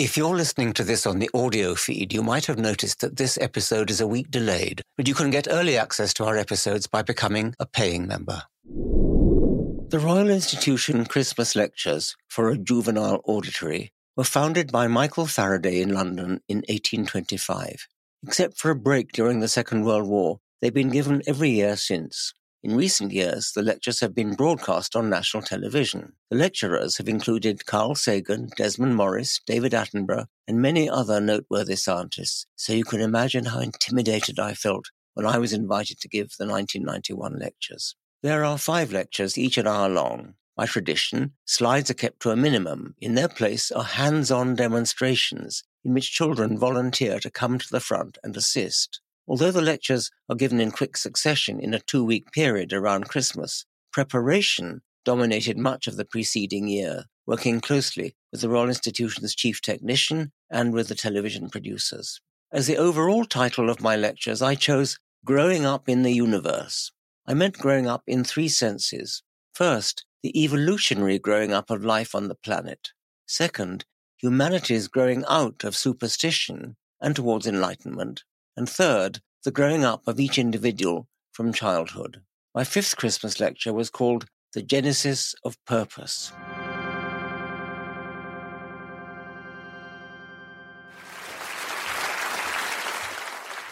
If you're listening to this on the audio feed, you might have noticed that this episode is a week delayed, but you can get early access to our episodes by becoming a paying member. The Royal Institution Christmas Lectures for a Juvenile Auditory were founded by Michael Faraday in London in 1825. Except for a break during the Second World War, they've been given every year since. In recent years, the lectures have been broadcast on national television. The lecturers have included Carl Sagan, Desmond Morris, David Attenborough, and many other noteworthy scientists, so you can imagine how intimidated I felt when I was invited to give the 1991 lectures. There are five lectures, each an hour long. By tradition, slides are kept to a minimum. In their place are hands on demonstrations in which children volunteer to come to the front and assist. Although the lectures are given in quick succession in a two week period around Christmas, preparation dominated much of the preceding year, working closely with the Royal Institution's chief technician and with the television producers. As the overall title of my lectures, I chose Growing Up in the Universe. I meant growing up in three senses. First, the evolutionary growing up of life on the planet. Second, humanity's growing out of superstition and towards enlightenment and third, the growing up of each individual from childhood. My fifth Christmas lecture was called The Genesis of Purpose.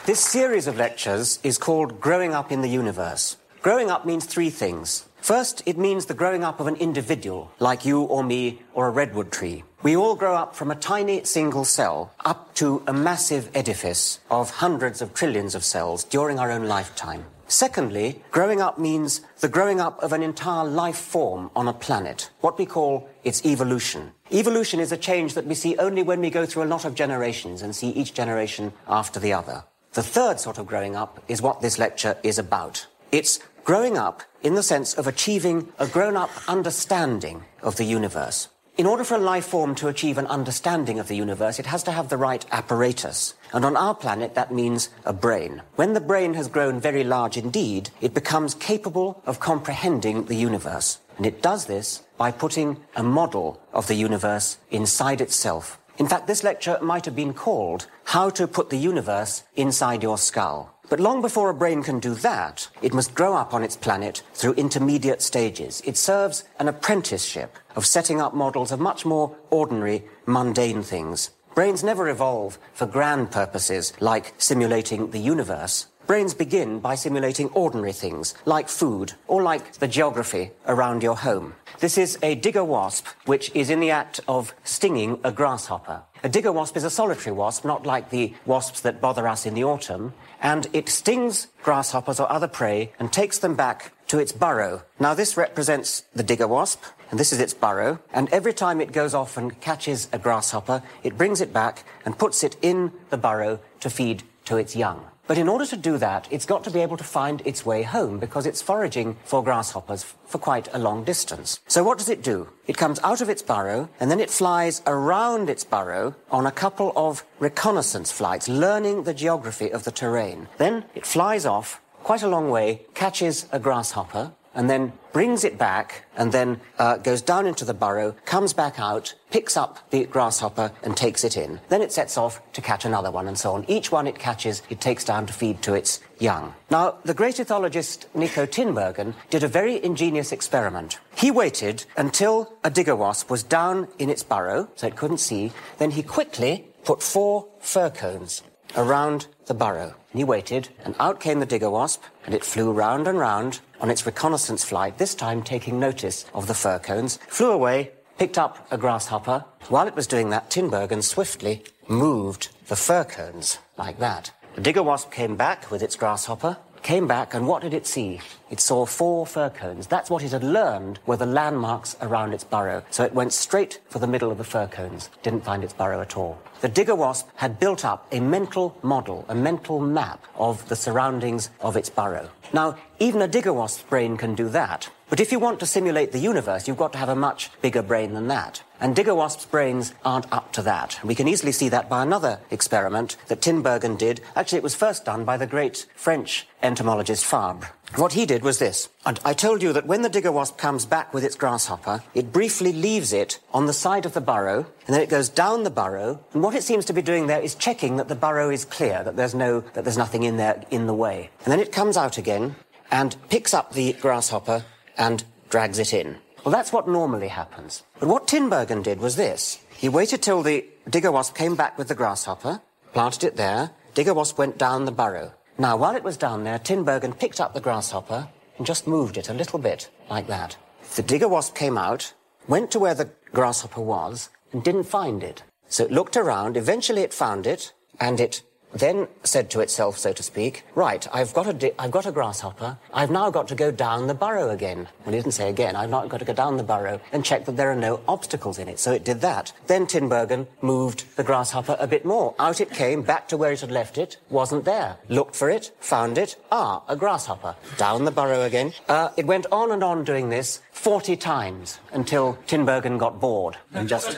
This series of lectures is called Growing Up in the Universe. Growing up means three things. First, it means the growing up of an individual, like you or me or a redwood tree. We all grow up from a tiny single cell up to a massive edifice of hundreds of trillions of cells during our own lifetime. Secondly, growing up means the growing up of an entire life form on a planet, what we call its evolution. Evolution is a change that we see only when we go through a lot of generations and see each generation after the other. The third sort of growing up is what this lecture is about. It's growing up in the sense of achieving a grown up understanding of the universe. In order for a life form to achieve an understanding of the universe, it has to have the right apparatus. And on our planet, that means a brain. When the brain has grown very large indeed, it becomes capable of comprehending the universe. And it does this by putting a model of the universe inside itself. In fact, this lecture might have been called How to Put the Universe Inside Your Skull. But long before a brain can do that, it must grow up on its planet through intermediate stages. It serves an apprenticeship of setting up models of much more ordinary, mundane things. Brains never evolve for grand purposes like simulating the universe. Brains begin by simulating ordinary things, like food, or like the geography around your home. This is a digger wasp, which is in the act of stinging a grasshopper. A digger wasp is a solitary wasp, not like the wasps that bother us in the autumn, and it stings grasshoppers or other prey and takes them back to its burrow. Now, this represents the digger wasp, and this is its burrow, and every time it goes off and catches a grasshopper, it brings it back and puts it in the burrow to feed to its young. But in order to do that, it's got to be able to find its way home because it's foraging for grasshoppers for quite a long distance. So what does it do? It comes out of its burrow and then it flies around its burrow on a couple of reconnaissance flights, learning the geography of the terrain. Then it flies off quite a long way, catches a grasshopper, and then brings it back and then uh, goes down into the burrow, comes back out, picks up the grasshopper and takes it in. Then it sets off to catch another one and so on. Each one it catches, it takes down to feed to its young. Now, the great ethologist Niko Tinbergen did a very ingenious experiment. He waited until a digger wasp was down in its burrow, so it couldn't see. Then he quickly put four fir cones around the burrow. And he waited, and out came the digger wasp, and it flew round and round on its reconnaissance flight, this time taking notice of the fir cones, flew away, picked up a grasshopper. While it was doing that, Tinbergen swiftly moved the fir cones like that. The digger wasp came back with its grasshopper, came back, and what did it see? It saw four fir cones. That's what it had learned were the landmarks around its burrow. So it went straight for the middle of the fir cones, didn't find its burrow at all. The digger wasp had built up a mental model, a mental map of the surroundings of its burrow. Now, even a digger wasp's brain can do that. But if you want to simulate the universe, you've got to have a much bigger brain than that. And Digger Wasp's brains aren't up to that. We can easily see that by another experiment that Tinbergen did. Actually, it was first done by the great French entomologist Fabre. What he did was this. And I told you that when the digger wasp comes back with its grasshopper, it briefly leaves it on the side of the burrow, and then it goes down the burrow, and what it seems to be doing there is checking that the burrow is clear, that there's no, that there's nothing in there in the way. And then it comes out again and picks up the grasshopper and drags it in. Well, that's what normally happens. But what Tinbergen did was this. He waited till the digger wasp came back with the grasshopper, planted it there, digger wasp went down the burrow. Now, while it was down there, Tinbergen picked up the grasshopper and just moved it a little bit, like that. The digger wasp came out, went to where the grasshopper was, and didn't find it. So it looked around, eventually it found it, and it then said to itself, so to speak, right, I've got, a di- I've got a grasshopper. I've now got to go down the burrow again. Well, he didn't say again. I've not got to go down the burrow and check that there are no obstacles in it. So it did that. Then Tinbergen moved the grasshopper a bit more. Out it came, back to where it had left it. Wasn't there. Looked for it, found it. Ah, a grasshopper. Down the burrow again. Uh, it went on and on doing this 40 times until Tinbergen got bored and just,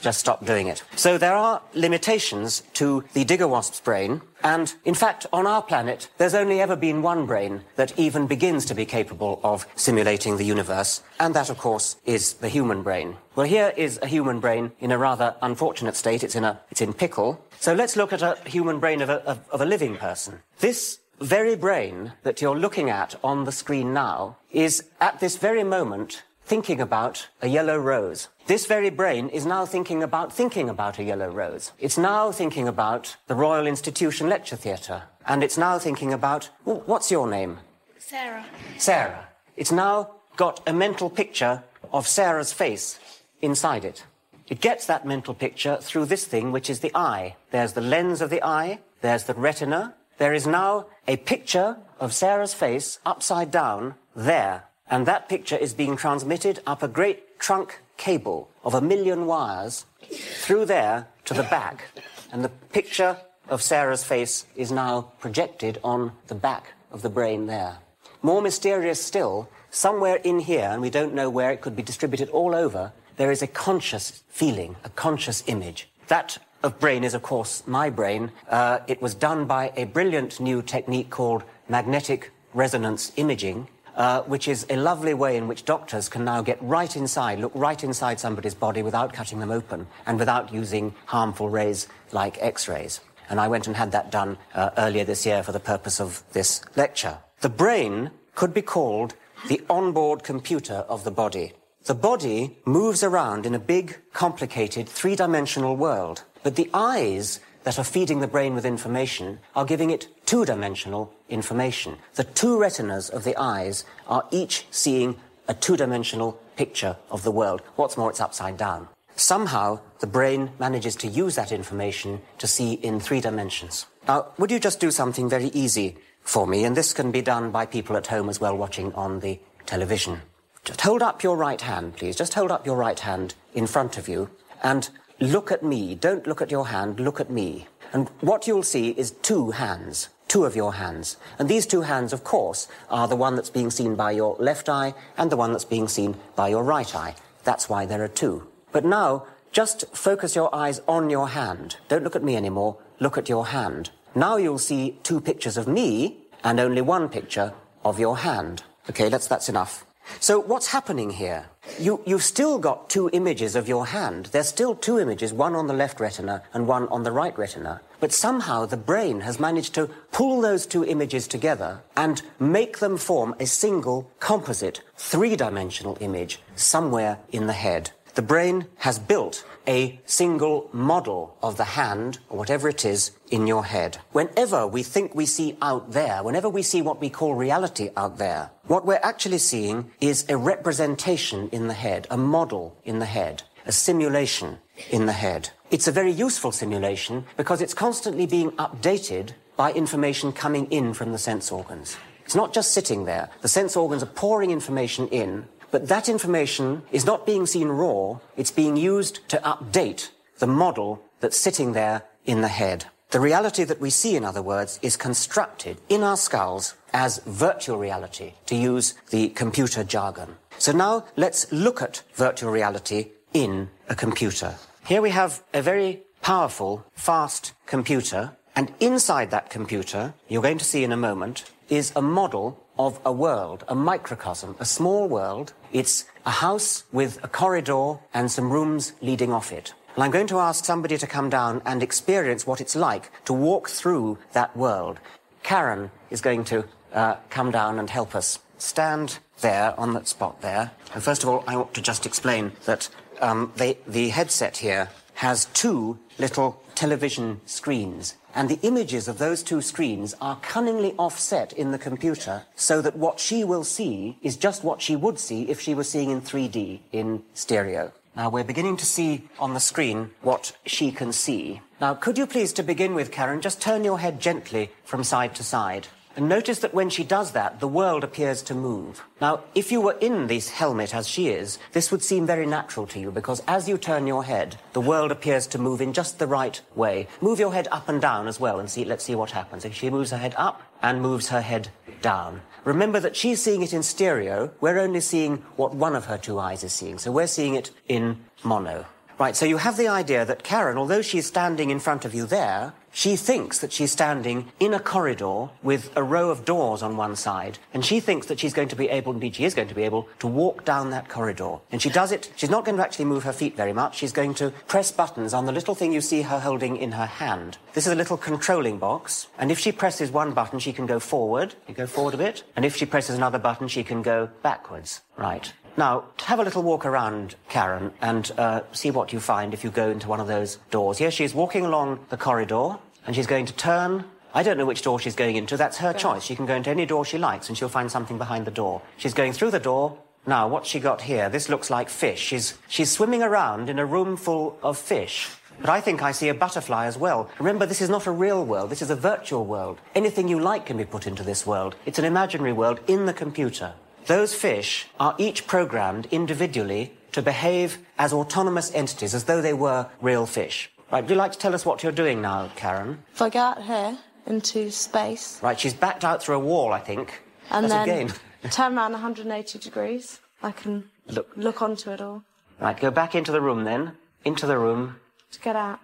just stopped doing it. So there are limitations to the digger wasp's brain. And in fact, on our planet, there's only ever been one brain that even begins to be capable of simulating the universe. And that, of course, is the human brain. Well, here is a human brain in a rather unfortunate state. It's in a, it's in pickle. So let's look at a human brain of a, of, of a living person. This very brain that you're looking at on the screen now is at this very moment thinking about a yellow rose. This very brain is now thinking about thinking about a yellow rose. It's now thinking about the Royal Institution Lecture Theatre. And it's now thinking about, well, what's your name? Sarah. Sarah. It's now got a mental picture of Sarah's face inside it. It gets that mental picture through this thing, which is the eye. There's the lens of the eye, there's the retina. There is now a picture of Sarah's face upside down there. And that picture is being transmitted up a great trunk cable of a million wires through there to the back. And the picture of Sarah's face is now projected on the back of the brain there. More mysterious still, somewhere in here, and we don't know where it could be distributed all over, there is a conscious feeling, a conscious image. That of brain is, of course, my brain. Uh, it was done by a brilliant new technique called magnetic resonance imaging, uh, which is a lovely way in which doctors can now get right inside, look right inside somebody's body without cutting them open and without using harmful rays like X-rays. And I went and had that done uh, earlier this year for the purpose of this lecture. The brain could be called the onboard computer of the body. The body moves around in a big, complicated, three-dimensional world. But the eyes that are feeding the brain with information are giving it two-dimensional information. The two retinas of the eyes are each seeing a two-dimensional picture of the world. What's more, it's upside down. Somehow, the brain manages to use that information to see in three dimensions. Now, would you just do something very easy for me? And this can be done by people at home as well watching on the television. Just hold up your right hand, please. Just hold up your right hand in front of you and look at me. Don't look at your hand, look at me. And what you'll see is two hands, two of your hands. And these two hands, of course, are the one that's being seen by your left eye and the one that's being seen by your right eye. That's why there are two. But now, just focus your eyes on your hand. Don't look at me anymore, look at your hand. Now you'll see two pictures of me and only one picture of your hand. Okay, that's, that's enough. So what's happening here? You, you've still got two images of your hand. There's still two images, one on the left retina and one on the right retina. But somehow the brain has managed to pull those two images together and make them form a single composite three-dimensional image somewhere in the head. The brain has built a single model of the hand, or whatever it is, in your head. Whenever we think we see out there, whenever we see what we call reality out there, what we're actually seeing is a representation in the head, a model in the head, a simulation in the head. It's a very useful simulation because it's constantly being updated by information coming in from the sense organs. It's not just sitting there. The sense organs are pouring information in but that information is not being seen raw, it's being used to update the model that's sitting there in the head. The reality that we see, in other words, is constructed in our skulls as virtual reality, to use the computer jargon. So now let's look at virtual reality in a computer. Here we have a very powerful, fast computer, and inside that computer, you're going to see in a moment, is a model of a world, a microcosm, a small world. It's a house with a corridor and some rooms leading off it. And I'm going to ask somebody to come down and experience what it's like to walk through that world. Karen is going to uh, come down and help us. Stand there on that spot there. And first of all, I want to just explain that um, they, the headset here has two little television screens. And the images of those two screens are cunningly offset in the computer so that what she will see is just what she would see if she were seeing in 3D in stereo. Now we're beginning to see on the screen what she can see. Now could you please to begin with, Karen, just turn your head gently from side to side. And notice that when she does that, the world appears to move. Now, if you were in this helmet as she is, this would seem very natural to you because as you turn your head, the world appears to move in just the right way. Move your head up and down as well and see, let's see what happens. If she moves her head up and moves her head down. Remember that she's seeing it in stereo. We're only seeing what one of her two eyes is seeing. So we're seeing it in mono. Right, so you have the idea that Karen, although she's standing in front of you there, she thinks that she's standing in a corridor with a row of doors on one side, and she thinks that she's going to be able, indeed she is going to be able, to walk down that corridor. And she does it, she's not going to actually move her feet very much, she's going to press buttons on the little thing you see her holding in her hand. This is a little controlling box, and if she presses one button, she can go forward, you go forward a bit, and if she presses another button, she can go backwards. Right. Now, have a little walk around, Karen, and uh, see what you find if you go into one of those doors. Here she is walking along the corridor, and she's going to turn. I don't know which door she's going into. That's her choice. She can go into any door she likes, and she'll find something behind the door. She's going through the door. Now, what's she got here? This looks like fish. She's, she's swimming around in a room full of fish. But I think I see a butterfly as well. Remember, this is not a real world. This is a virtual world. Anything you like can be put into this world. It's an imaginary world in the computer. Those fish are each programmed individually to behave as autonomous entities, as though they were real fish. Right, would you like to tell us what you're doing now, Karen? If I go out here into space. Right, she's backed out through a wall, I think. And That's then turn around 180 degrees. I can Look. look onto it all Right, go back into the room then. Into the room. to get out.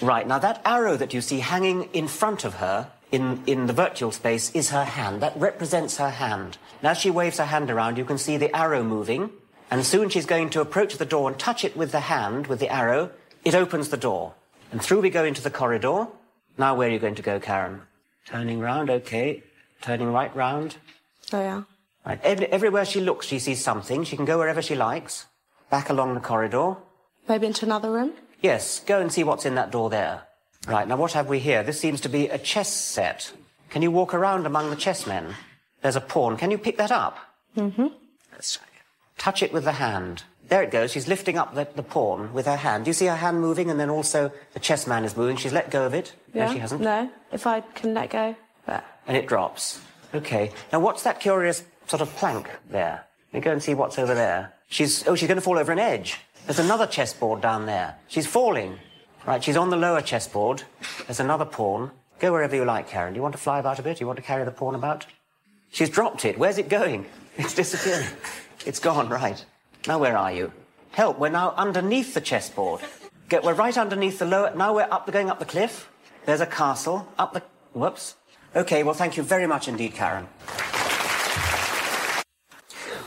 Right, now that arrow that you see hanging in front of her in, in the virtual space is her hand. That represents her hand. And as she waves her hand around, you can see the arrow moving. And soon she's going to approach the door and touch it with the hand, with the arrow. It opens the door. And through we go into the corridor. Now where are you going to go, Karen? Turning round, okay. Turning right round. Oh yeah. Right. Every, everywhere she looks, she sees something. She can go wherever she likes. Back along the corridor. Maybe into another room. Yes, go and see what's in that door there. Right, now what have we here? This seems to be a chess set. Can you walk around among the chessmen? There's a pawn. Can you pick that up? Mm-hmm. Let's. Touch it with the hand. There it goes. She's lifting up the, the pawn with her hand. Do you see her hand moving? And then also the chessman is moving. She's let go of it. Yeah. No, she hasn't. No. If I can let go. But And it drops. Okay. Now what's that curious sort of plank there? Let me go and see what's over there. She's, oh, she's going to fall over an edge. There's another chessboard down there. She's falling. Right, she's on the lower chessboard. There's another pawn. Go wherever you like, Karen. Do you want to fly about a bit? Do you want to carry the pawn about? She's dropped it. Where's it going? It's disappearing. It's gone, right. Now where are you? Help, we're now underneath the chessboard. Get, we're right underneath the lower, now we're up, going up the cliff. There's a castle, up the, whoops. Okay, well thank you very much indeed, Karen.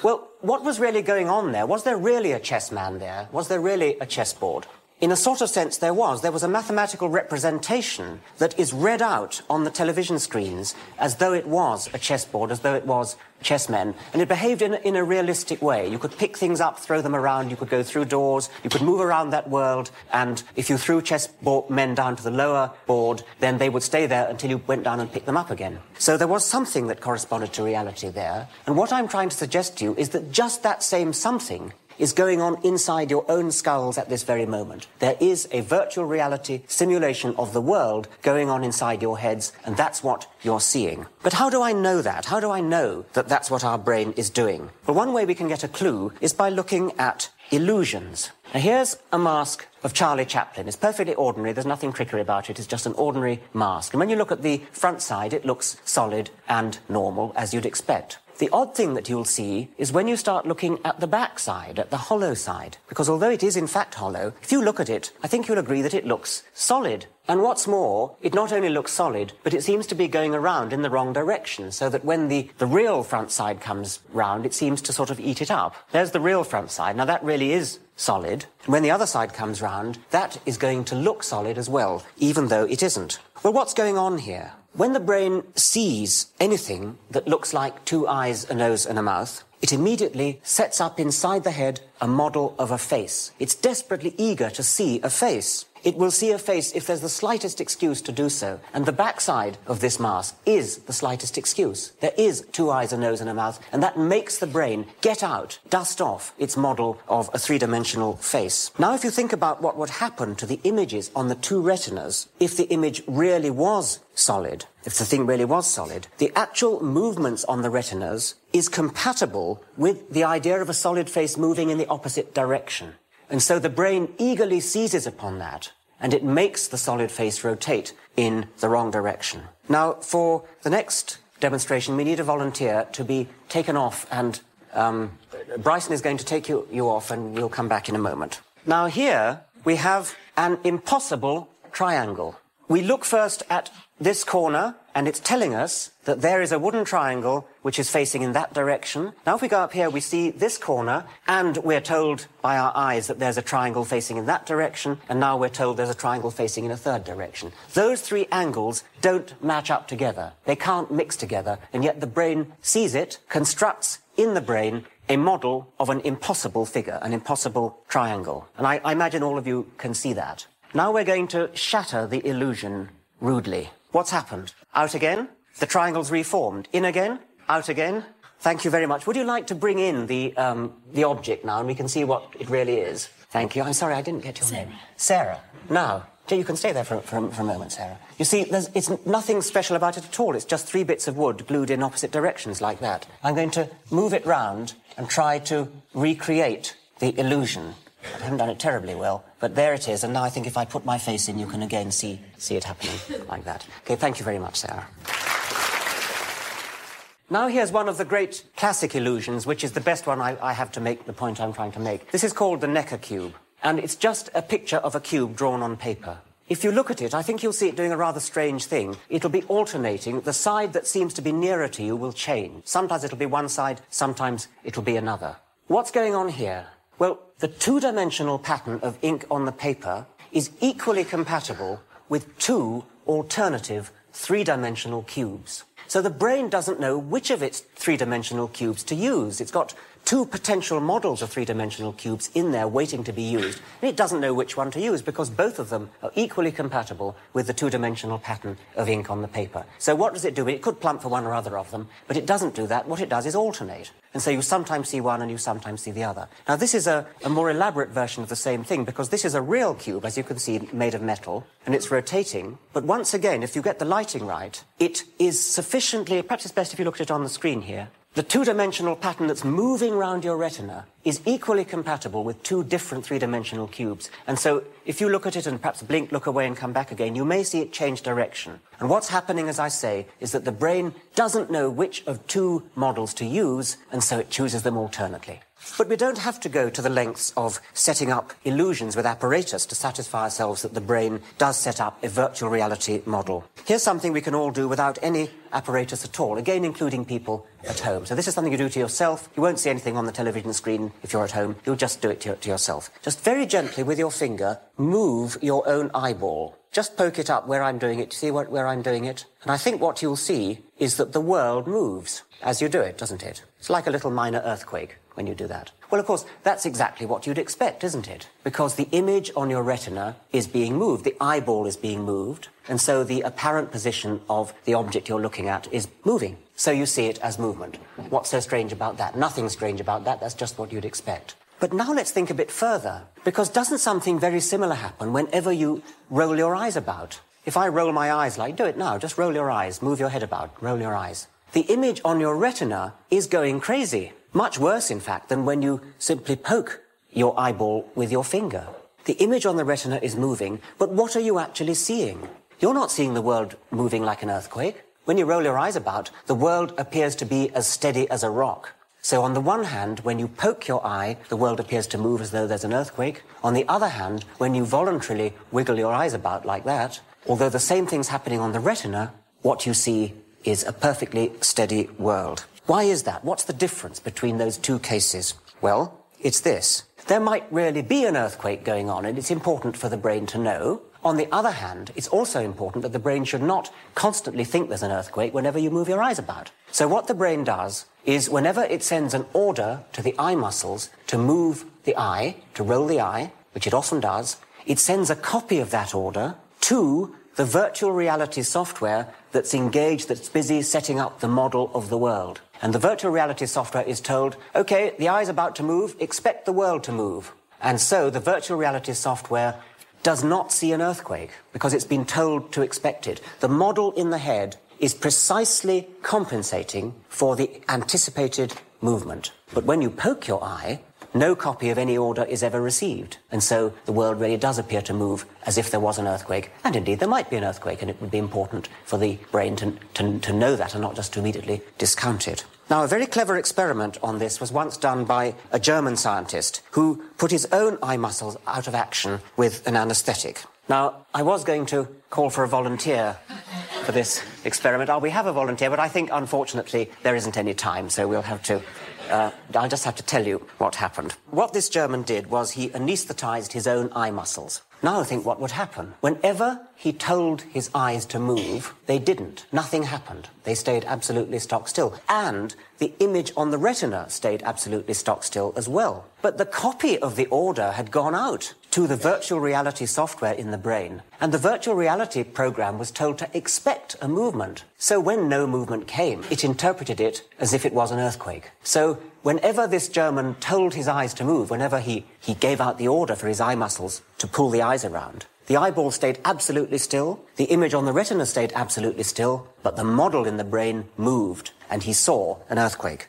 Well, what was really going on there? Was there really a chessman there? Was there really a chessboard? In a sort of sense, there was. There was a mathematical representation that is read out on the television screens as though it was a chessboard, as though it was chessmen. And it behaved in a, in a realistic way. You could pick things up, throw them around, you could go through doors, you could move around that world, and if you threw chessmen down to the lower board, then they would stay there until you went down and picked them up again. So there was something that corresponded to reality there. And what I'm trying to suggest to you is that just that same something is going on inside your own skulls at this very moment. There is a virtual reality simulation of the world going on inside your heads, and that's what you're seeing. But how do I know that? How do I know that that's what our brain is doing? Well, one way we can get a clue is by looking at illusions. Now, here's a mask of Charlie Chaplin. It's perfectly ordinary. There's nothing trickery about it. It's just an ordinary mask. And when you look at the front side, it looks solid and normal, as you'd expect. The odd thing that you'll see is when you start looking at the back side, at the hollow side, because although it is in fact hollow, if you look at it, I think you'll agree that it looks solid. And what's more, it not only looks solid, but it seems to be going around in the wrong direction, so that when the, the real front side comes round, it seems to sort of eat it up. There's the real front side. Now that really is solid. And when the other side comes round, that is going to look solid as well, even though it isn't. Well, what's going on here? When the brain sees anything that looks like two eyes, a nose, and a mouth, it immediately sets up inside the head a model of a face. It's desperately eager to see a face. It will see a face if there's the slightest excuse to do so. And the backside of this mask is the slightest excuse. There is two eyes, a nose, and a mouth, and that makes the brain get out, dust off its model of a three-dimensional face. Now, if you think about what would happen to the images on the two retinas if the image really was solid, if the thing really was solid, the actual movements on the retinas is compatible with the idea of a solid face moving in the opposite direction. And so the brain eagerly seizes upon that, and it makes the solid face rotate in the wrong direction. Now, for the next demonstration, we need a volunteer to be taken off, and um, Bryson is going to take you, you off, and we'll come back in a moment. Now, here we have an impossible triangle. We look first at this corner, and it's telling us that there is a wooden triangle which is facing in that direction. Now, if we go up here, we see this corner, and we're told by our eyes that there's a triangle facing in that direction, and now we're told there's a triangle facing in a third direction. Those three angles don't match up together. They can't mix together, and yet the brain sees it, constructs in the brain a model of an impossible figure, an impossible triangle. And I, I imagine all of you can see that. Now we're going to shatter the illusion rudely. What's happened? Out again. The triangle's reformed. In again. Out again. Thank you very much. Would you like to bring in the, um, the object now and we can see what it really is? Thank you. I'm sorry, I didn't get your Sarah. name. Sarah. Now, you can stay there for, for, for a moment, Sarah. You see, there's, it's nothing special about it at all. It's just three bits of wood glued in opposite directions like that. I'm going to move it round and try to recreate the illusion. I haven't done it terribly well, but there it is. And now I think if I put my face in, you can again see, see it happening like that. Okay, thank you very much, Sarah. Now here's one of the great classic illusions, which is the best one I, I, have to make the point I'm trying to make. This is called the Necker cube, and it's just a picture of a cube drawn on paper. If you look at it, I think you'll see it doing a rather strange thing. It'll be alternating. The side that seems to be nearer to you will change. Sometimes it'll be one side, sometimes it'll be another. What's going on here? Well, the two-dimensional pattern of ink on the paper is equally compatible with two alternative three-dimensional cubes. So the brain doesn't know which of its three-dimensional cubes to use. It's got two potential models of three-dimensional cubes in there waiting to be used. And it doesn't know which one to use because both of them are equally compatible with the two-dimensional pattern of ink on the paper. So what does it do? It could plump for one or other of them, but it doesn't do that. What it does is alternate. And so you sometimes see one and you sometimes see the other. Now, this is a, a, more elaborate version of the same thing because this is a real cube, as you can see, made of metal, and it's rotating. But once again, if you get the lighting right, it is sufficiently, perhaps it's best if you look at it on the screen here, the two-dimensional pattern that's moving around your retina is equally compatible with two different three-dimensional cubes. And so if you look at it and perhaps blink, look away and come back again, you may see it change direction. And what's happening, as I say, is that the brain doesn't know which of two models to use, and so it chooses them alternately. But we don't have to go to the lengths of setting up illusions with apparatus to satisfy ourselves that the brain does set up a virtual reality model. Here's something we can all do without any apparatus at all, again, including people at home. So this is something you do to yourself. You won't see anything on the television screen if you're at home. You'll just do it to, yourself. Just very gently with your finger, move your own eyeball. Just poke it up where I'm doing it. See what, where I'm doing it? And I think what you'll see is that the world moves as you do it, doesn't it? It's like a little minor earthquake when you do that. Well, of course, that's exactly what you'd expect, isn't it? Because the image on your retina is being moved, the eyeball is being moved, and so the apparent position of the object you're looking at is moving. So you see it as movement. What's so strange about that? Nothing strange about that, that's just what you'd expect. But now let's think a bit further, because doesn't something very similar happen whenever you roll your eyes about? If I roll my eyes like, do it now, just roll your eyes, move your head about, roll your eyes. The image on your retina is going crazy. Much worse, in fact, than when you simply poke your eyeball with your finger. The image on the retina is moving, but what are you actually seeing? You're not seeing the world moving like an earthquake. When you roll your eyes about, the world appears to be as steady as a rock. So on the one hand, when you poke your eye, the world appears to move as though there's an earthquake. On the other hand, when you voluntarily wiggle your eyes about like that, although the same thing's happening on the retina, what you see is a perfectly steady world. Why is that? What's the difference between those two cases? Well, it's this. There might really be an earthquake going on, and it's important for the brain to know. On the other hand, it's also important that the brain should not constantly think there's an earthquake whenever you move your eyes about. So what the brain does is whenever it sends an order to the eye muscles to move the eye, to roll the eye, which it often does, it sends a copy of that order to the virtual reality software that's engaged, that's busy setting up the model of the world. And the virtual reality software is told, okay, the eye's about to move, expect the world to move. And so the virtual reality software does not see an earthquake because it's been told to expect it. The model in the head is precisely compensating for the anticipated movement. But when you poke your eye, no copy of any order is ever received. And so the world really does appear to move as if there was an earthquake. And indeed, there might be an earthquake, and it would be important for the brain to, to, to know that and not just to immediately discount it. Now, a very clever experiment on this was once done by a German scientist who put his own eye muscles out of action with an anesthetic. Now, I was going to call for a volunteer for this experiment. Oh, we have a volunteer, but I think, unfortunately, there isn't any time, so we'll have to uh, I'll just have to tell you what happened. What this German did was he anesthetized his own eye muscles. Now think what would happen. Whenever he told his eyes to move, they didn't. Nothing happened. They stayed absolutely stock still. And the image on the retina stayed absolutely stock still as well. But the copy of the order had gone out to the virtual reality software in the brain. And the virtual reality program was told to expect a movement. So when no movement came, it interpreted it as if it was an earthquake. So whenever this German told his eyes to move, whenever he, he gave out the order for his eye muscles to pull the eyes around, the eyeball stayed absolutely still, the image on the retina stayed absolutely still, but the model in the brain moved, and he saw an earthquake.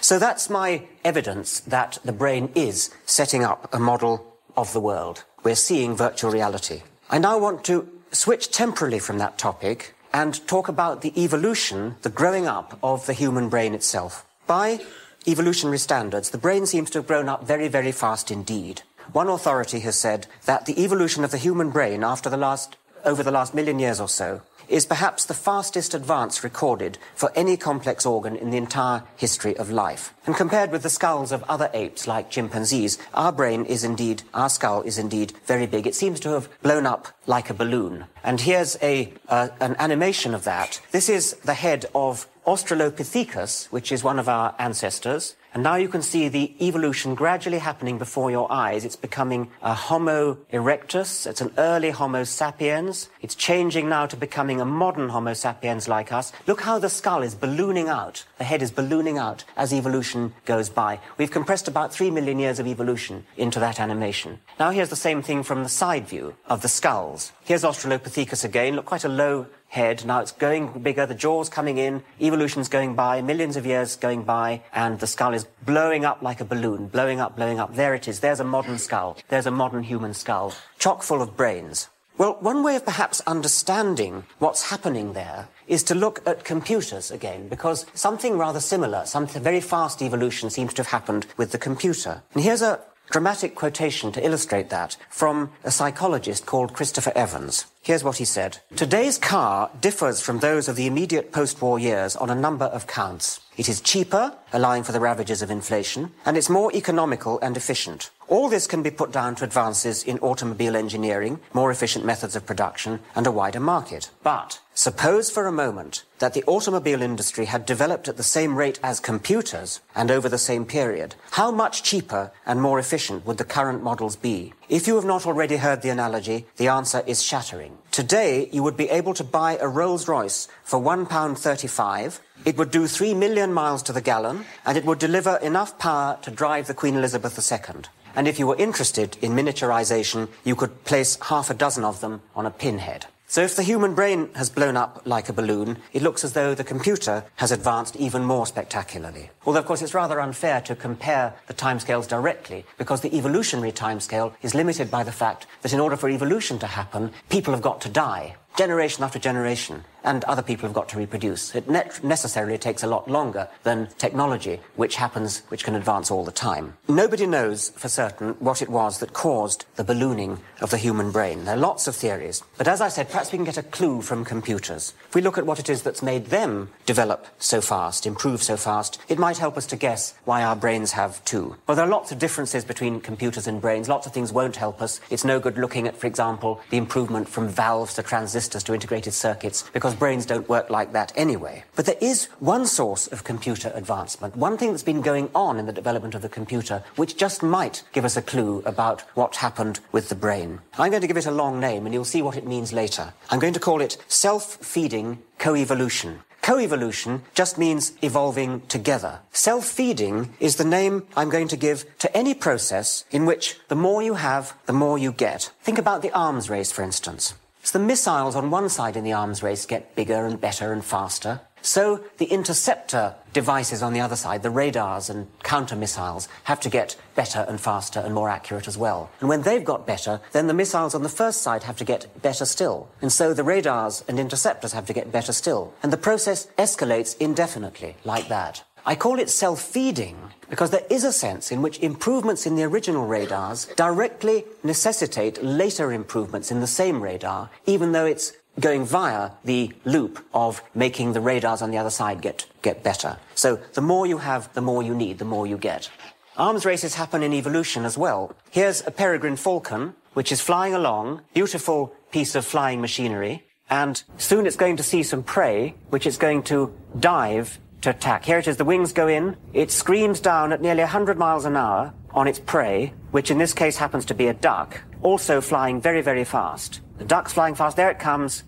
So that's my evidence that the brain is setting up a model of the world. We're seeing virtual reality. I now want to switch temporarily from that topic and talk about the evolution, the growing up of the human brain itself. By evolutionary standards, the brain seems to have grown up very, very fast indeed. One authority has said that the evolution of the human brain after the last, over the last million years or so is perhaps the fastest advance recorded for any complex organ in the entire history of life. And compared with the skulls of other apes like chimpanzees, our brain is indeed, our skull is indeed very big. It seems to have blown up like a balloon. And here's a, uh, an animation of that. This is the head of Australopithecus, which is one of our ancestors. And now you can see the evolution gradually happening before your eyes. It's becoming a Homo erectus. It's an early Homo sapiens. It's changing now to becoming a modern Homo sapiens like us. Look how the skull is ballooning out. The head is ballooning out as evolution goes by. We've compressed about three million years of evolution into that animation. Now here's the same thing from the side view of the skulls. Here's Australopithecus again. Look, quite a low head. Now it's going bigger, the jaw's coming in, evolution's going by, millions of years going by, and the skull is blowing up like a balloon, blowing up, blowing up. There it is. There's a modern skull. There's a modern human skull, chock full of brains. Well, one way of perhaps understanding what's happening there is to look at computers again, because something rather similar, some very fast evolution seems to have happened with the computer. And here's a dramatic quotation to illustrate that from a psychologist called Christopher Evans. Here's what he said. Today's car differs from those of the immediate post-war years on a number of counts. It is cheaper, allowing for the ravages of inflation, and it's more economical and efficient. All this can be put down to advances in automobile engineering, more efficient methods of production, and a wider market. But suppose for a moment that the automobile industry had developed at the same rate as computers and over the same period. How much cheaper and more efficient would the current models be? If you have not already heard the analogy, the answer is shattering. Today, you would be able to buy a Rolls Royce for £1.35. It would do 3 million miles to the gallon, and it would deliver enough power to drive the Queen Elizabeth II. And if you were interested in miniaturization, you could place half a dozen of them on a pinhead. So if the human brain has blown up like a balloon, it looks as though the computer has advanced even more spectacularly. Although, of course, it's rather unfair to compare the timescales directly, because the evolutionary timescale is limited by the fact that in order for evolution to happen, people have got to die generation after generation, and other people have got to reproduce. It ne- necessarily takes a lot longer than technology, which happens, which can advance all the time. Nobody knows for certain what it was that caused the ballooning of the human brain. There are lots of theories. But as I said, perhaps we can get a clue from computers. If we look at what it is that's made them develop so fast, improve so fast, it might help us to guess why our brains have too. Well, there are lots of differences between computers and brains. Lots of things won't help us. It's no good looking at, for example, the improvement from valves to transistors transistors to integrated circuits because brains don't work like that anyway. But there is one source of computer advancement, one thing that's been going on in the development of the computer, which just might give us a clue about what happened with the brain. I'm going to give it a long name and you'll see what it means later. I'm going to call it self-feeding coevolution. Coevolution just means evolving together. Self-feeding is the name I'm going to give to any process in which the more you have, the more you get. Think about the arms race, for instance. So the missiles on one side in the arms race get bigger and better and faster. So the interceptor devices on the other side, the radars and counter missiles, have to get better and faster and more accurate as well. And when they've got better, then the missiles on the first side have to get better still. And so the radars and interceptors have to get better still. And the process escalates indefinitely like that. I call it self-feeding because there is a sense in which improvements in the original radars directly necessitate later improvements in the same radar, even though it's going via the loop of making the radars on the other side get, get better. So the more you have, the more you need, the more you get. Arms races happen in evolution as well. Here's a peregrine falcon, which is flying along, beautiful piece of flying machinery, and soon it's going to see some prey, which it's going to dive to attack. Here it is, the wings go in, it screams down at nearly 100 miles an hour on its prey, which in this case happens to be a duck, also flying very, very fast. The duck's flying fast, there it comes.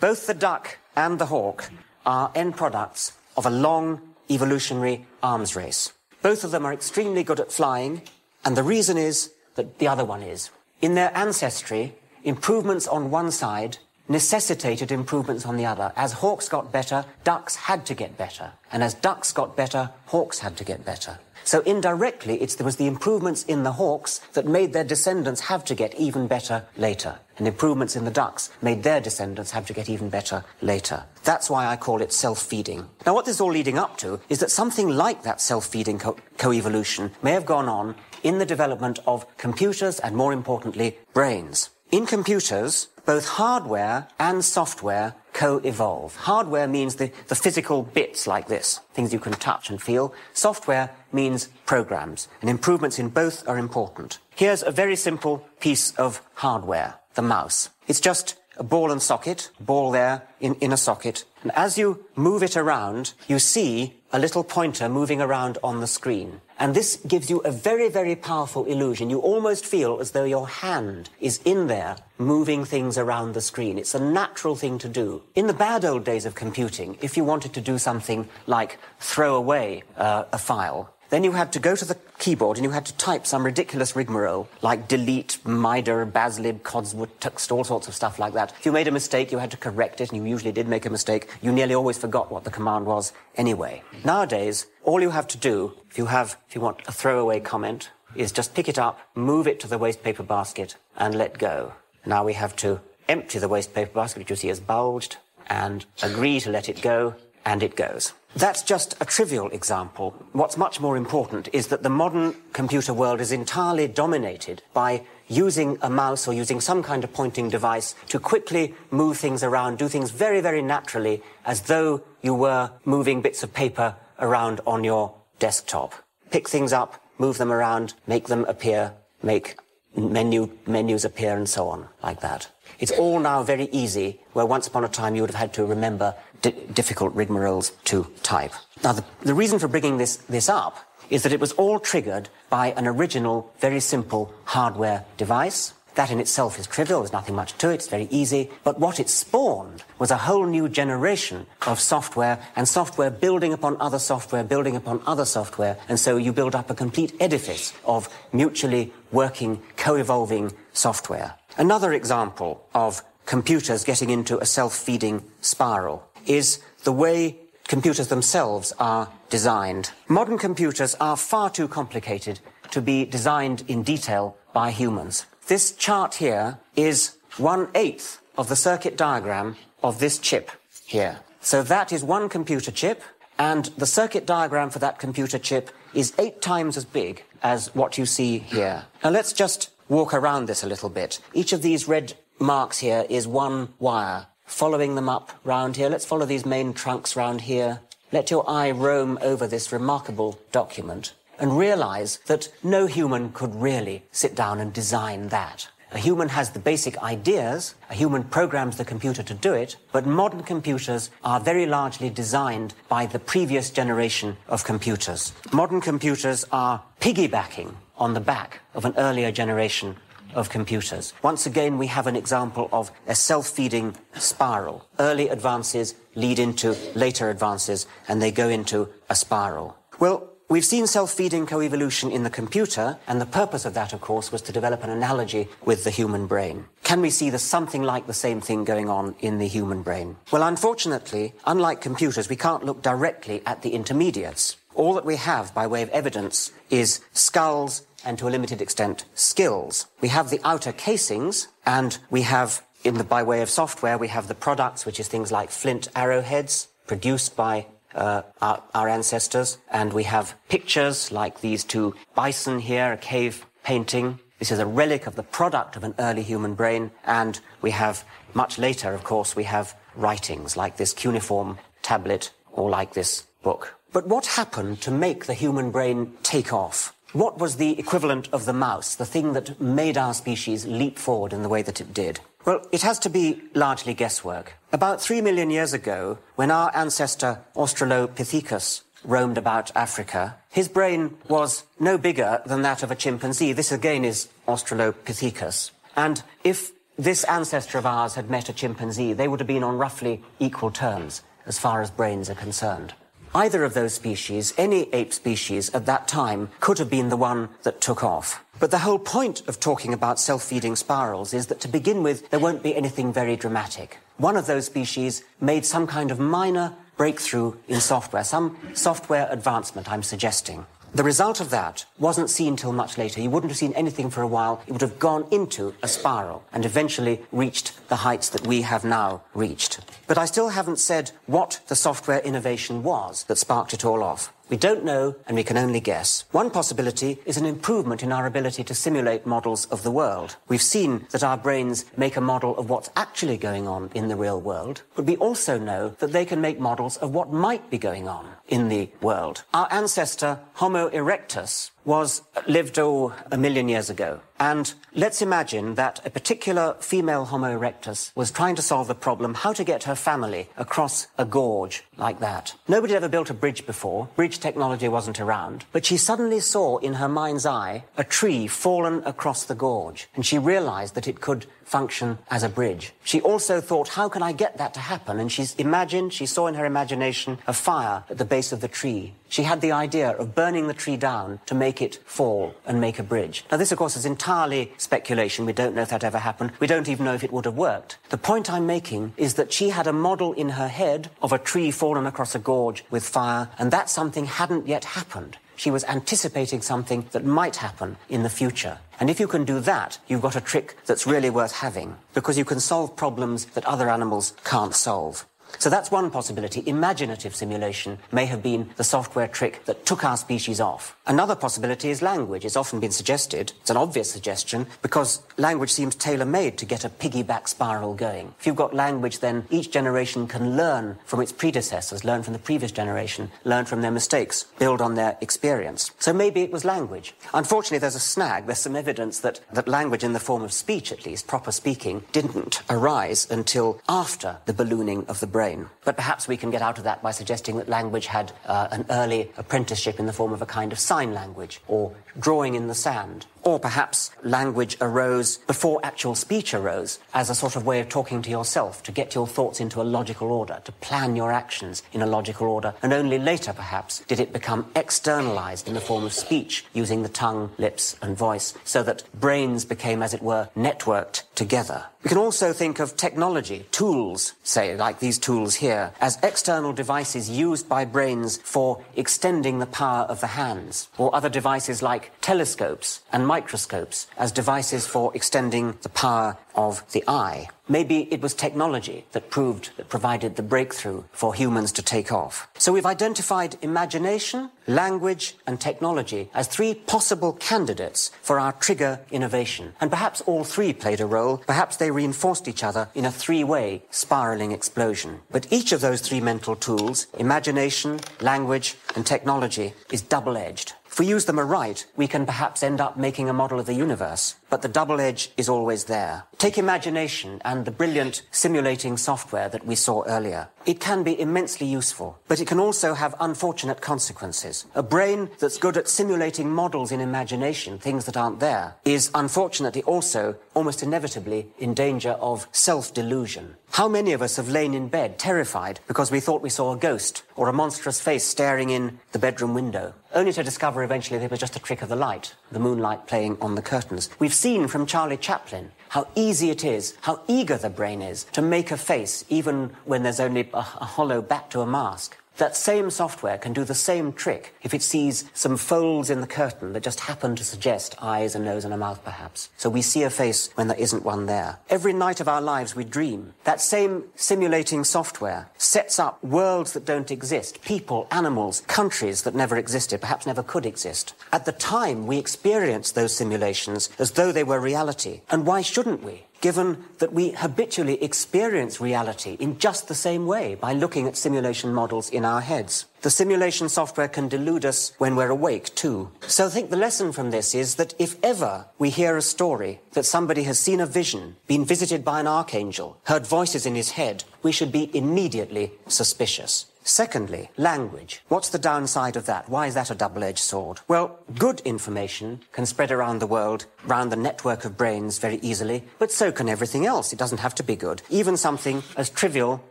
Both the duck and the hawk are end products of a long evolutionary arms race. Both of them are extremely good at flying, and the reason is that the other one is. In their ancestry, improvements on one side necessitated improvements on the other. As hawks got better, ducks had to get better. And as ducks got better, hawks had to get better. So indirectly, it was the improvements in the hawks that made their descendants have to get even better later. And improvements in the ducks made their descendants have to get even better later. That's why I call it self-feeding. Now, what this is all leading up to is that something like that self-feeding co- coevolution may have gone on in the development of computers and, more importantly, brains. In computers, both hardware and software co-evolve. Hardware means the, the physical bits like this, things you can touch and feel. Software means programs, and improvements in both are important. Here's a very simple piece of hardware, the mouse. It's just a ball and socket, ball there in, in a socket. And as you move it around, you see a little pointer moving around on the screen. And this gives you a very, very powerful illusion. You almost feel as though your hand is in there moving things around the screen. It's a natural thing to do. In the bad old days of computing, if you wanted to do something like throw away uh, a file, then you had to go to the keyboard and you had to type some ridiculous rigmarole, like delete, mider, baslib, codswood, tuxt, all sorts of stuff like that. If you made a mistake, you had to correct it, and you usually did make a mistake. You nearly always forgot what the command was anyway. Nowadays, all you have to do, if you have, if you want a throwaway comment, is just pick it up, move it to the waste paper basket, and let go. Now we have to empty the waste paper basket, which you see is bulged, and agree to let it go, and it goes. That's just a trivial example. What's much more important is that the modern computer world is entirely dominated by using a mouse or using some kind of pointing device to quickly move things around, do things very, very naturally, as though you were moving bits of paper around on your desktop. Pick things up, move them around, make them appear, make menu, menus appear and so on, like that. It's all now very easy, where once upon a time you would have had to remember difficult rigmaroles to type. Now, the, the reason for bringing this, this up is that it was all triggered by an original, very simple hardware device. That in itself is trivial, there's nothing much to it, it's very easy. But what it spawned was a whole new generation of software, and software building upon other software, building upon other software, and so you build up a complete edifice of mutually working, co-evolving software. Another example of computers getting into a self-feeding spiral is the way computers themselves are designed. Modern computers are far too complicated to be designed in detail by humans. This chart here is one eighth of the circuit diagram of this chip here. So that is one computer chip, and the circuit diagram for that computer chip is eight times as big as what you see here. Now let's just walk around this a little bit. Each of these red marks here is one wire. Following them up round here, let's follow these main trunks round here. Let your eye roam over this remarkable document and realize that no human could really sit down and design that. A human has the basic ideas, a human programs the computer to do it, but modern computers are very largely designed by the previous generation of computers. Modern computers are piggybacking on the back of an earlier generation of computers. Once again, we have an example of a self-feeding spiral. Early advances lead into later advances, and they go into a spiral. Well, We've seen self-feeding coevolution in the computer, and the purpose of that, of course, was to develop an analogy with the human brain. Can we see the something like the same thing going on in the human brain? Well, unfortunately, unlike computers, we can't look directly at the intermediates. All that we have by way of evidence is skulls and to a limited extent skills. We have the outer casings and we have in the, by way of software, we have the products, which is things like flint arrowheads produced by uh, our, our, ancestors, and we have pictures like these two bison here, a cave painting. This is a relic of the product of an early human brain, and we have much later, of course, we have writings like this cuneiform tablet or like this book. But what happened to make the human brain take off? What was the equivalent of the mouse, the thing that made our species leap forward in the way that it did? Well, it has to be largely guesswork. About three million years ago, when our ancestor Australopithecus roamed about Africa, his brain was no bigger than that of a chimpanzee. This again is Australopithecus. And if this ancestor of ours had met a chimpanzee, they would have been on roughly equal terms as far as brains are concerned. Either of those species, any ape species at that time, could have been the one that took off. But the whole point of talking about self-feeding spirals is that to begin with, there won't be anything very dramatic. One of those species made some kind of minor breakthrough in software, some software advancement, I'm suggesting. The result of that wasn't seen till much later. You wouldn't have seen anything for a while. It would have gone into a spiral and eventually reached the heights that we have now reached. But I still haven't said what the software innovation was that sparked it all off. We don't know, and we can only guess. One possibility is an improvement in our ability to simulate models of the world. We've seen that our brains make a model of what's actually going on in the real world, but we also know that they can make models of what might be going on in the world. Our ancestor, Homo erectus, was lived oh, a million years ago. And let's imagine that a particular female Homo erectus was trying to solve the problem how to get her family across a gorge like that. Nobody ever built a bridge before. Bridge technology wasn't around. But she suddenly saw in her mind's eye a tree fallen across the gorge. And she realized that it could function as a bridge. She also thought, how can I get that to happen? And she's imagined, she saw in her imagination a fire at the base of the tree. She had the idea of burning the tree down to make it fall and make a bridge. Now, this, of course, is entirely speculation. We don't know if that ever happened. We don't even know if it would have worked. The point I'm making is that she had a model in her head of a tree fallen across a gorge with fire, and that something hadn't yet happened. She was anticipating something that might happen in the future. And if you can do that, you've got a trick that's really worth having because you can solve problems that other animals can't solve. So that's one possibility. Imaginative simulation may have been the software trick that took our species off. Another possibility is language. It's often been suggested. It's an obvious suggestion because language seems tailor-made to get a piggyback spiral going. If you've got language, then each generation can learn from its predecessors, learn from the previous generation, learn from their mistakes, build on their experience. So maybe it was language. Unfortunately, there's a snag. There's some evidence that, that language in the form of speech, at least, proper speaking, didn't arise until after the ballooning of the brain brain. But perhaps we can get out of that by suggesting that language had uh, an early apprenticeship in the form of a kind of sign language or drawing in the sand. Or perhaps language arose before actual speech arose as a sort of way of talking to yourself, to get your thoughts into a logical order, to plan your actions in a logical order. And only later, perhaps, did it become externalized in the form of speech using the tongue, lips, and voice, so that brains became, as it were, networked together. We can also think of technology, tools, say, like these tools here, as external devices used by brains for extending the power of the hands, or other devices like telescopes and microscopes as devices for extending the power of the eye. Maybe it was technology that proved, that provided the breakthrough for humans to take off. So we've identified imagination, language, and technology as three possible candidates for our trigger innovation. And perhaps all three played a role. Perhaps they reinforced each other in a three-way spiraling explosion. But each of those three mental tools, imagination, language, and technology, is double-edged. If we use them aright, we can perhaps end up making a model of the universe. But the double edge is always there. Take imagination and the brilliant simulating software that we saw earlier. It can be immensely useful, but it can also have unfortunate consequences. A brain that's good at simulating models in imagination, things that aren't there, is unfortunately also almost inevitably in danger of self-delusion. How many of us have lain in bed terrified because we thought we saw a ghost or a monstrous face staring in the bedroom window, only to discover eventually that it was just a trick of the light, the moonlight playing on the curtains. We've seen from Charlie Chaplin how easy it is, how eager the brain is to make a face even when there's only a, a hollow back to a mask. That same software can do the same trick if it sees some folds in the curtain that just happen to suggest eyes, a nose, and a mouth, perhaps. So we see a face when there isn't one there. Every night of our lives we dream. That same simulating software sets up worlds that don't exist, people, animals, countries that never existed, perhaps never could exist. At the time, we experience those simulations as though they were reality. And why shouldn't we? Given that we habitually experience reality in just the same way by looking at simulation models in our heads. The simulation software can delude us when we're awake, too. So I think the lesson from this is that if ever we hear a story that somebody has seen a vision, been visited by an archangel, heard voices in his head, we should be immediately suspicious. Secondly, language. What's the downside of that? Why is that a double-edged sword? Well, good information can spread around the world, around the network of brains very easily, but so can everything else. It doesn't have to be good. Even something as trivial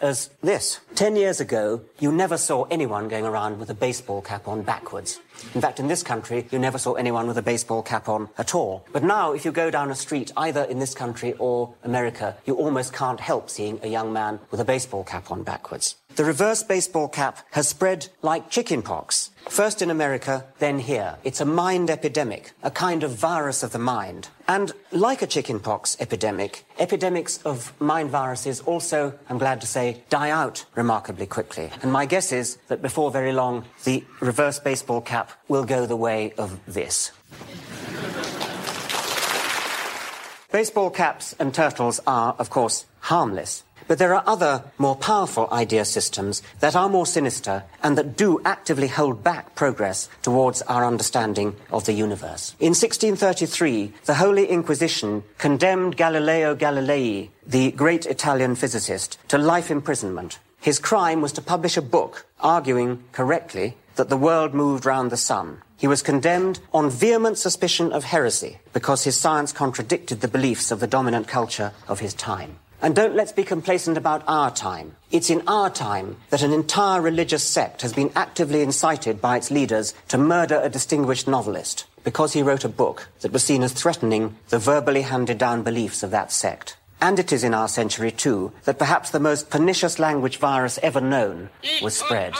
as this. Ten years ago, you never saw anyone going around with a baseball cap on backwards. In fact, in this country, you never saw anyone with a baseball cap on at all. But now, if you go down a street, either in this country or America, you almost can't help seeing a young man with a baseball cap on backwards. The reverse baseball cap has spread like chickenpox. First in America, then here. It's a mind epidemic, a kind of virus of the mind. And like a chickenpox epidemic, epidemics of mind viruses also, I'm glad to say, die out remarkably quickly. And my guess is that before very long, the reverse baseball cap will go the way of this. Baseball caps and turtles are, of course, harmless. But there are other, more powerful idea systems that are more sinister and that do actively hold back progress towards our understanding of the universe. In 1633, the Holy Inquisition condemned Galileo Galilei, the great Italian physicist, to life imprisonment. His crime was to publish a book arguing correctly that the world moved round the sun. He was condemned on vehement suspicion of heresy because his science contradicted the beliefs of the dominant culture of his time. And don't let's be complacent about our time. It's in our time that an entire religious sect has been actively incited by its leaders to murder a distinguished novelist because he wrote a book that was seen as threatening the verbally handed down beliefs of that sect. And it is in our century, too, that perhaps the most pernicious language virus ever known was spread.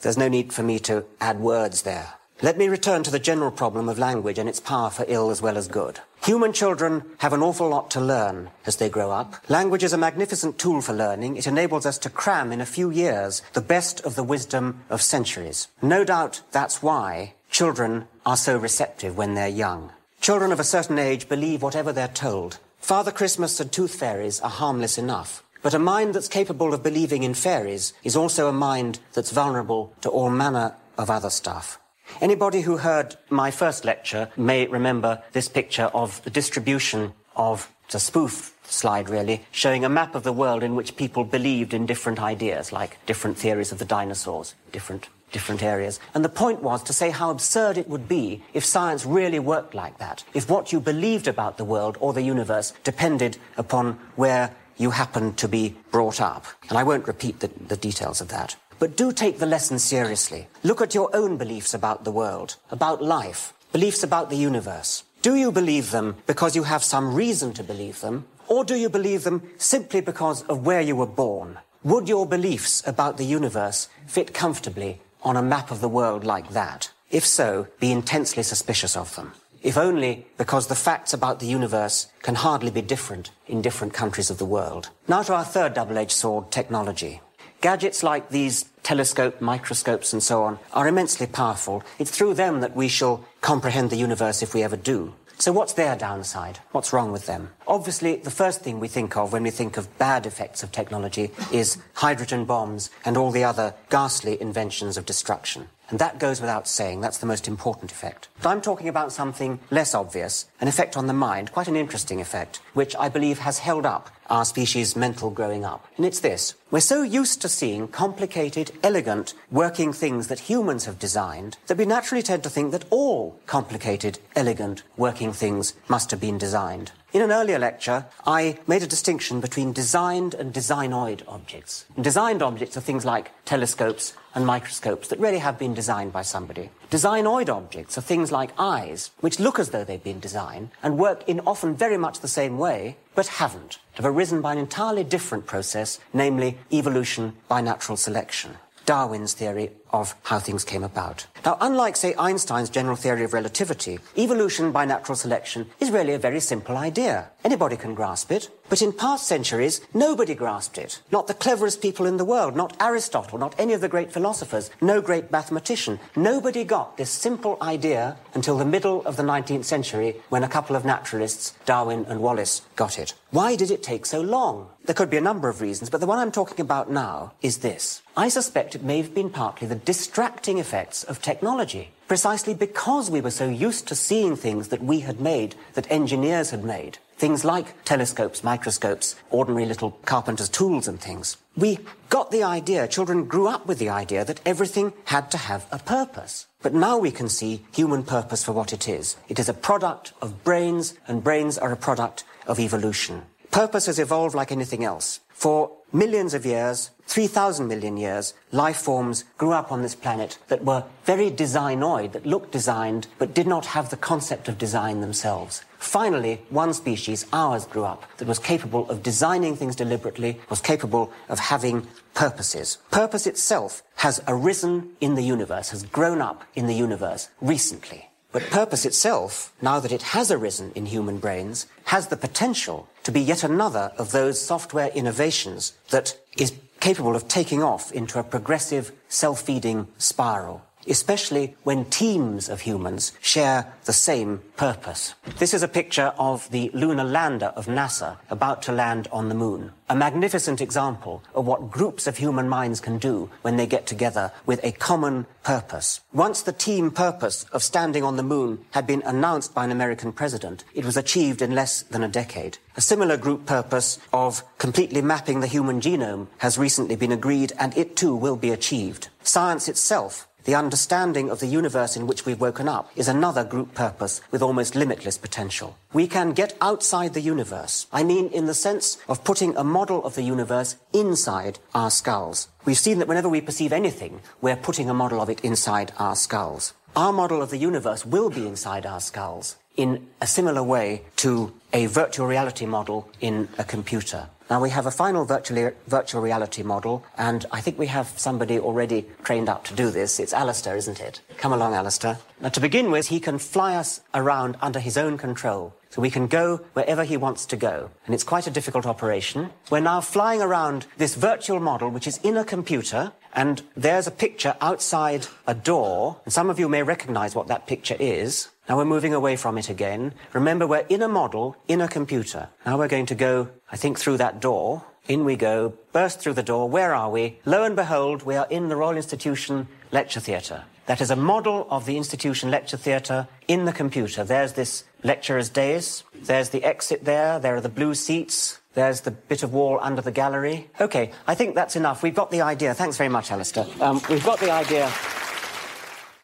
There's no need for me to add words there. Let me return to the general problem of language and its power for ill as well as good. Human children have an awful lot to learn as they grow up. Language is a magnificent tool for learning. It enables us to cram in a few years the best of the wisdom of centuries. No doubt that's why children are so receptive when they're young. Children of a certain age believe whatever they're told. Father Christmas and tooth fairies are harmless enough. But a mind that's capable of believing in fairies is also a mind that's vulnerable to all manner of other stuff. Anybody who heard my first lecture may remember this picture of the distribution of the spoof slide really, showing a map of the world in which people believed in different ideas, like different theories of the dinosaurs, different different areas. And the point was to say how absurd it would be if science really worked like that, if what you believed about the world or the universe depended upon where you happen to be brought up. And I won't repeat the, the details of that. But do take the lesson seriously. Look at your own beliefs about the world, about life, beliefs about the universe. Do you believe them because you have some reason to believe them, or do you believe them simply because of where you were born? Would your beliefs about the universe fit comfortably on a map of the world like that? If so, be intensely suspicious of them. If only because the facts about the universe can hardly be different in different countries of the world. Now to our third double-edged sword, technology. Gadgets like these telescope, microscopes and so on are immensely powerful. It's through them that we shall comprehend the universe if we ever do. So what's their downside? What's wrong with them? Obviously, the first thing we think of when we think of bad effects of technology is hydrogen bombs and all the other ghastly inventions of destruction. And that goes without saying. That's the most important effect. But I'm talking about something less obvious, an effect on the mind, quite an interesting effect, which I believe has held up our species' mental growing up. And it's this. We're so used to seeing complicated, elegant, working things that humans have designed that we naturally tend to think that all complicated, elegant, working things must have been designed. In an earlier lecture, I made a distinction between designed and designoid objects. And designed objects are things like telescopes and microscopes that really have been designed by somebody. Designoid objects are things like eyes, which look as though they've been designed and work in often very much the same way, but haven't, have arisen by an entirely different process, namely evolution by natural selection. Darwin's theory of how things came about. Now, unlike, say, Einstein's general theory of relativity, evolution by natural selection is really a very simple idea. Anybody can grasp it. But in past centuries, nobody grasped it. Not the cleverest people in the world, not Aristotle, not any of the great philosophers, no great mathematician. Nobody got this simple idea until the middle of the 19th century when a couple of naturalists, Darwin and Wallace, got it. Why did it take so long? There could be a number of reasons, but the one I'm talking about now is this. I suspect it may have been partly the distracting effects of technology. Precisely because we were so used to seeing things that we had made, that engineers had made, things like telescopes, microscopes, ordinary little carpenter's tools and things. We got the idea, children grew up with the idea that everything had to have a purpose. But now we can see human purpose for what it is. It is a product of brains, and brains are a product of evolution. Purpose has evolved like anything else. For millions of years, 3,000 million years, life forms grew up on this planet that were very designoid, that looked designed, but did not have the concept of design themselves. Finally, one species, ours, grew up that was capable of designing things deliberately, was capable of having purposes. Purpose itself has arisen in the universe, has grown up in the universe recently. But purpose itself, now that it has arisen in human brains, has the potential to be yet another of those software innovations that is capable of taking off into a progressive, self-feeding spiral especially when teams of humans share the same purpose. This is a picture of the lunar lander of NASA about to land on the moon. A magnificent example of what groups of human minds can do when they get together with a common purpose. Once the team purpose of standing on the moon had been announced by an American president, it was achieved in less than a decade. A similar group purpose of completely mapping the human genome has recently been agreed and it too will be achieved. Science itself the understanding of the universe in which we've woken up is another group purpose with almost limitless potential. We can get outside the universe. I mean, in the sense of putting a model of the universe inside our skulls. We've seen that whenever we perceive anything, we're putting a model of it inside our skulls. Our model of the universe will be inside our skulls in a similar way to a virtual reality model in a computer. Now we have a final virtual, virtual reality model, and I think we have somebody already trained up to do this. It's Alistair, isn't it? Come along, Alistair. Now to begin with, he can fly us around under his own control. So we can go wherever he wants to go. And it's quite a difficult operation. We're now flying around this virtual model, which is in a computer, and there's a picture outside a door, and some of you may recognize what that picture is. Now we're moving away from it again. Remember, we're in a model, in a computer. Now we're going to go, I think, through that door. In we go, burst through the door. Where are we? Lo and behold, we are in the Royal Institution Lecture Theatre. That is a model of the institution lecture theatre in the computer. There's this lecturer's dais. There's the exit there. There are the blue seats. There's the bit of wall under the gallery. Okay, I think that's enough. We've got the idea. Thanks very much, Alistair. Um, we've got the idea.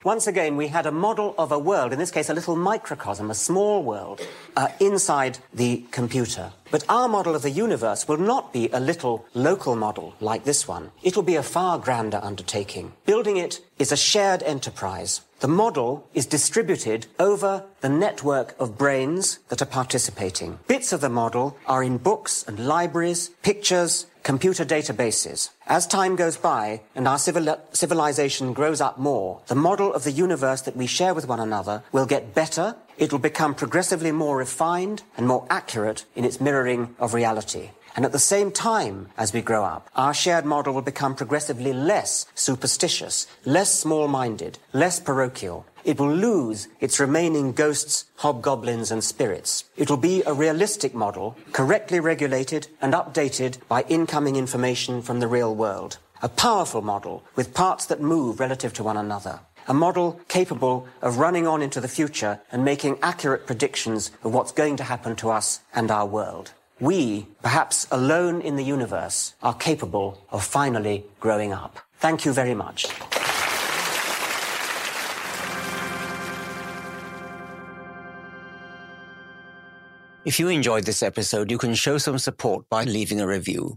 Once again, we had a model of a world, in this case, a little microcosm, a small world, uh, inside the computer. But our model of the universe will not be a little local model like this one. It'll be a far grander undertaking. Building it is a shared enterprise. The model is distributed over the network of brains that are participating. Bits of the model are in books and libraries, pictures, computer databases. As time goes by and our civil- civilization grows up more, the model of the universe that we share with one another will get better. It will become progressively more refined and more accurate in its mirroring of reality. And at the same time, as we grow up, our shared model will become progressively less superstitious, less small-minded, less parochial. It will lose its remaining ghosts, hobgoblins, and spirits. It will be a realistic model, correctly regulated and updated by incoming information from the real world. A powerful model with parts that move relative to one another. A model capable of running on into the future and making accurate predictions of what's going to happen to us and our world. We, perhaps alone in the universe, are capable of finally growing up. Thank you very much. If you enjoyed this episode, you can show some support by leaving a review.